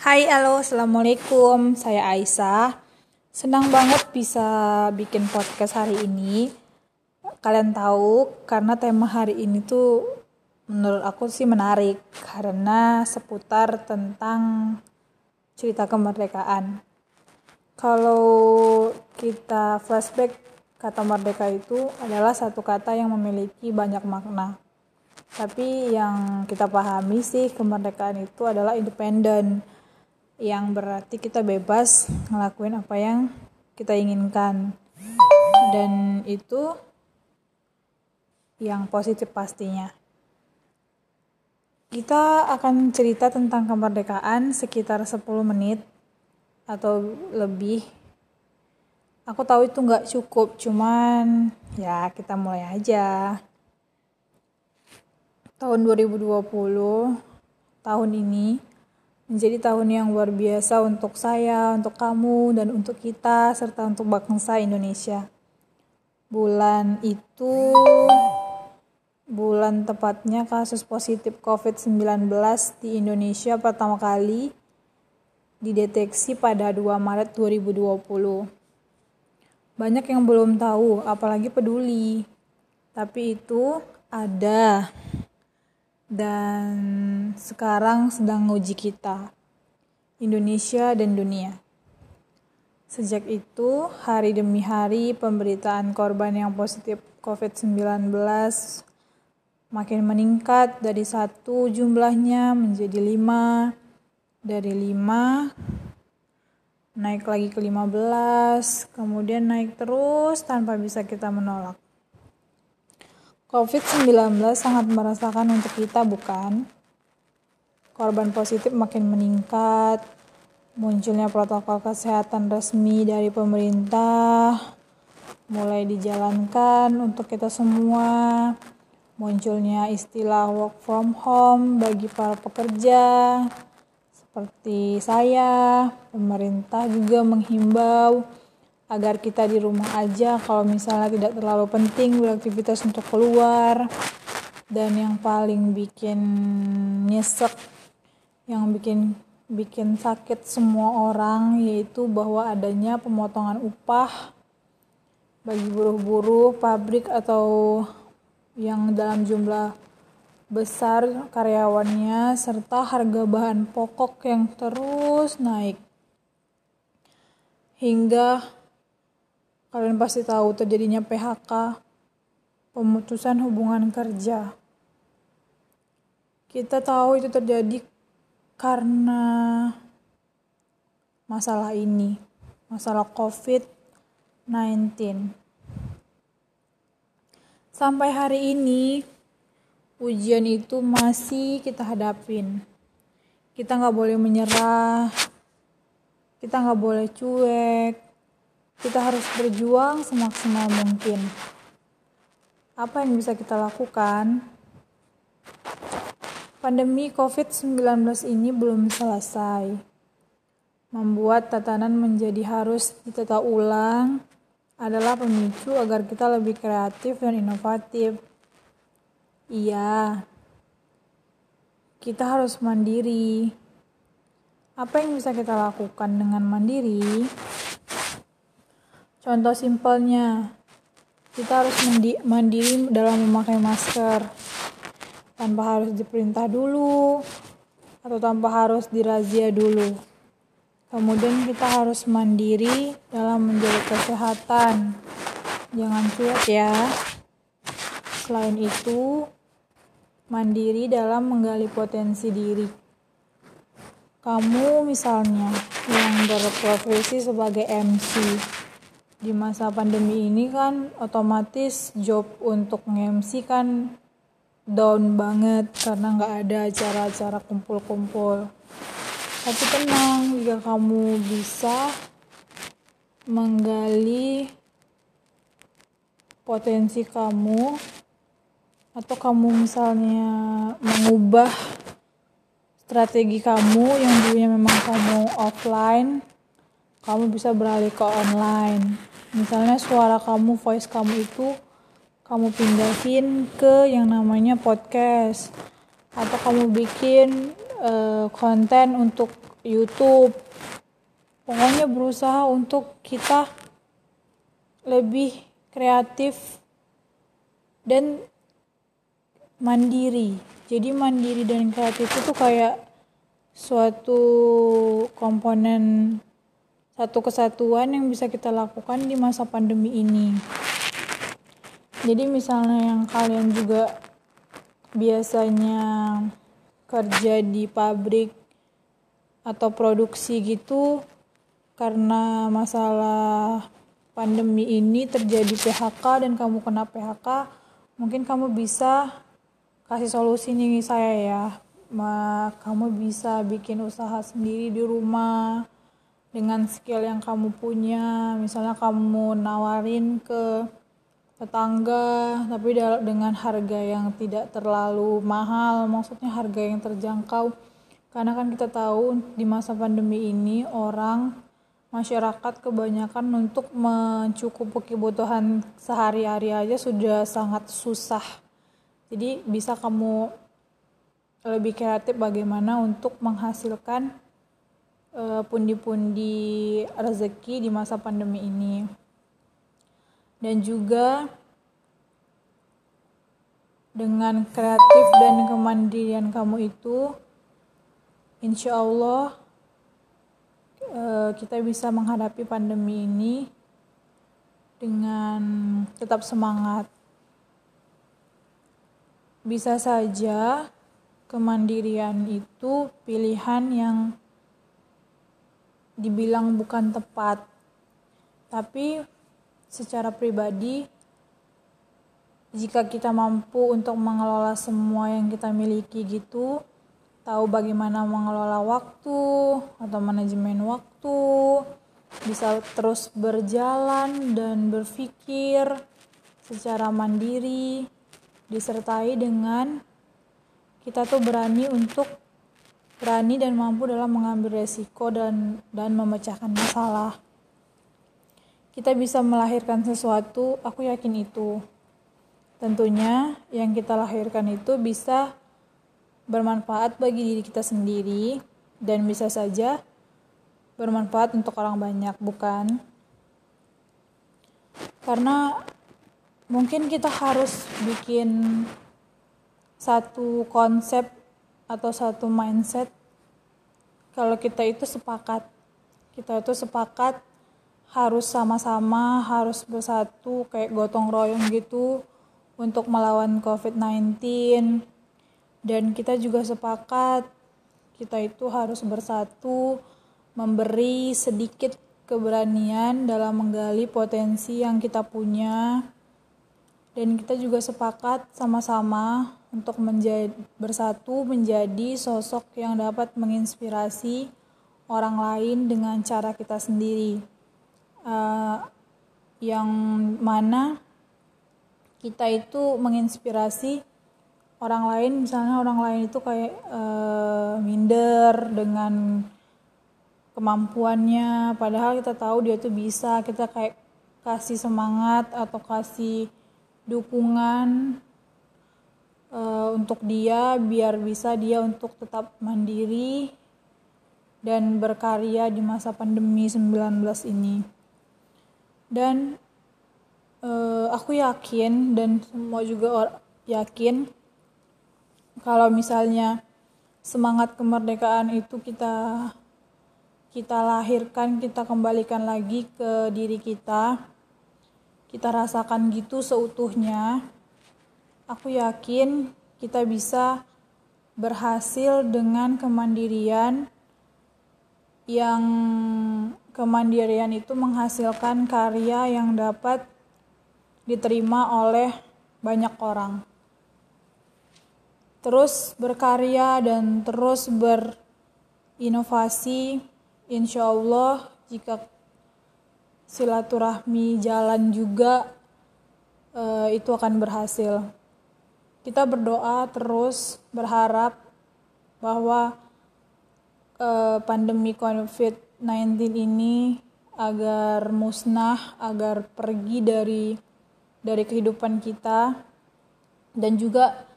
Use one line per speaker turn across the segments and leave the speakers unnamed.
Hai, halo, assalamualaikum. Saya Aisyah. Senang banget bisa bikin podcast hari ini. Kalian tahu, karena tema hari ini tuh menurut aku sih menarik karena seputar tentang cerita kemerdekaan. Kalau kita flashback, kata merdeka itu adalah satu kata yang memiliki banyak makna. Tapi yang kita pahami sih kemerdekaan itu adalah independen yang berarti kita bebas ngelakuin apa yang kita inginkan. Dan itu yang positif pastinya. Kita akan cerita tentang kemerdekaan sekitar 10 menit atau lebih. Aku tahu itu nggak cukup cuman ya kita mulai aja. Tahun 2020 tahun ini menjadi tahun yang luar biasa untuk saya, untuk kamu, dan untuk kita, serta untuk bangsa Indonesia. Bulan itu, bulan tepatnya kasus positif COVID-19 di Indonesia pertama kali dideteksi pada 2 Maret 2020. Banyak yang belum tahu, apalagi peduli. Tapi itu ada dan sekarang sedang uji kita, Indonesia dan dunia. Sejak itu, hari demi hari pemberitaan korban yang positif COVID-19 makin meningkat dari satu jumlahnya menjadi lima, dari lima naik lagi ke 15, kemudian naik terus tanpa bisa kita menolak. COVID-19 sangat merasakan untuk kita, bukan? Korban positif makin meningkat, munculnya protokol kesehatan resmi dari pemerintah, mulai dijalankan untuk kita semua, munculnya istilah work from home bagi para pekerja, seperti saya, pemerintah juga menghimbau agar kita di rumah aja kalau misalnya tidak terlalu penting beraktivitas untuk keluar. Dan yang paling bikin nyesek yang bikin bikin sakit semua orang yaitu bahwa adanya pemotongan upah bagi buruh-buruh pabrik atau yang dalam jumlah besar karyawannya serta harga bahan pokok yang terus naik. Hingga Kalian pasti tahu terjadinya PHK, pemutusan hubungan kerja. Kita tahu itu terjadi karena masalah ini, masalah COVID-19. Sampai hari ini, ujian itu masih kita hadapin. Kita nggak boleh menyerah, kita nggak boleh cuek, kita harus berjuang semaksimal mungkin. Apa yang bisa kita lakukan? Pandemi COVID-19 ini belum selesai. Membuat tatanan menjadi harus ditata ulang adalah pemicu agar kita lebih kreatif dan inovatif. Iya, kita harus mandiri. Apa yang bisa kita lakukan dengan mandiri? Contoh simpelnya, kita harus mandiri dalam memakai masker tanpa harus diperintah dulu atau tanpa harus dirazia dulu. Kemudian kita harus mandiri dalam menjaga kesehatan. Jangan cuek ya. Selain itu, mandiri dalam menggali potensi diri. Kamu misalnya yang berprofesi sebagai MC, di masa pandemi ini kan otomatis job untuk nge-MC kan down banget karena nggak ada acara-acara kumpul-kumpul. Tapi tenang, jika kamu bisa menggali potensi kamu atau kamu misalnya mengubah strategi kamu yang dulunya memang kamu offline kamu bisa beralih ke online misalnya suara kamu voice kamu itu kamu pindahin ke yang namanya podcast. Atau kamu bikin uh, konten untuk YouTube. Pokoknya berusaha untuk kita lebih kreatif dan mandiri. Jadi mandiri dan kreatif itu kayak suatu komponen satu kesatuan yang bisa kita lakukan di masa pandemi ini. Jadi misalnya yang kalian juga biasanya kerja di pabrik atau produksi gitu karena masalah pandemi ini terjadi PHK dan kamu kena PHK mungkin kamu bisa kasih solusi nih saya ya. Ma, kamu bisa bikin usaha sendiri di rumah dengan skill yang kamu punya misalnya kamu nawarin ke tetangga tapi dengan harga yang tidak terlalu mahal maksudnya harga yang terjangkau. Karena kan kita tahu di masa pandemi ini orang masyarakat kebanyakan untuk mencukupi kebutuhan sehari-hari aja sudah sangat susah. Jadi bisa kamu lebih kreatif bagaimana untuk menghasilkan pundi-pundi uh, rezeki di masa pandemi ini. Dan juga dengan kreatif dan kemandirian kamu itu insya Allah eh, kita bisa menghadapi pandemi ini dengan tetap semangat. Bisa saja kemandirian itu pilihan yang dibilang bukan tepat tapi secara pribadi jika kita mampu untuk mengelola semua yang kita miliki gitu tahu bagaimana mengelola waktu atau manajemen waktu bisa terus berjalan dan berpikir secara mandiri disertai dengan kita tuh berani untuk berani dan mampu dalam mengambil resiko dan dan memecahkan masalah kita bisa melahirkan sesuatu, aku yakin itu. Tentunya yang kita lahirkan itu bisa bermanfaat bagi diri kita sendiri dan bisa saja bermanfaat untuk orang banyak, bukan? Karena mungkin kita harus bikin satu konsep atau satu mindset kalau kita itu sepakat. Kita itu sepakat harus sama-sama harus bersatu kayak gotong royong gitu untuk melawan COVID-19 dan kita juga sepakat kita itu harus bersatu memberi sedikit keberanian dalam menggali potensi yang kita punya dan kita juga sepakat sama-sama untuk menjadi bersatu menjadi sosok yang dapat menginspirasi orang lain dengan cara kita sendiri. Uh, yang mana kita itu menginspirasi orang lain misalnya orang lain itu kayak uh, minder dengan kemampuannya padahal kita tahu dia tuh bisa kita kayak kasih semangat atau kasih dukungan uh, untuk dia biar bisa dia untuk tetap mandiri dan berkarya di masa pandemi 19 ini. Dan uh, aku yakin dan semua juga yakin kalau misalnya semangat kemerdekaan itu kita kita lahirkan kita kembalikan lagi ke diri kita kita rasakan gitu seutuhnya aku yakin kita bisa berhasil dengan kemandirian yang kemandirian itu menghasilkan karya yang dapat diterima oleh banyak orang. Terus berkarya dan terus berinovasi, insya Allah jika silaturahmi jalan juga eh, itu akan berhasil. Kita berdoa terus berharap bahwa uh, pandemi COVID-19 ini agar musnah, agar pergi dari dari kehidupan kita dan juga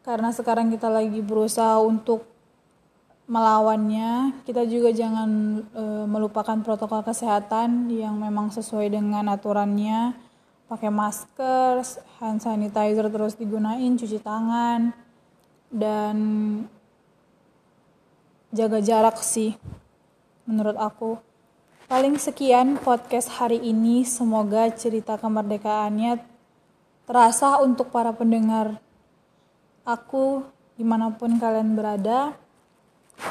karena sekarang kita lagi berusaha untuk melawannya, kita juga jangan e, melupakan protokol kesehatan yang memang sesuai dengan aturannya. Pakai masker, hand sanitizer terus digunain, cuci tangan, dan jaga jarak sih, menurut aku. Paling sekian podcast hari ini. Semoga cerita kemerdekaannya terasa untuk para pendengar aku di mana pun kalian berada.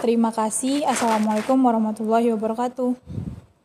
Terima kasih. Assalamualaikum warahmatullahi wabarakatuh.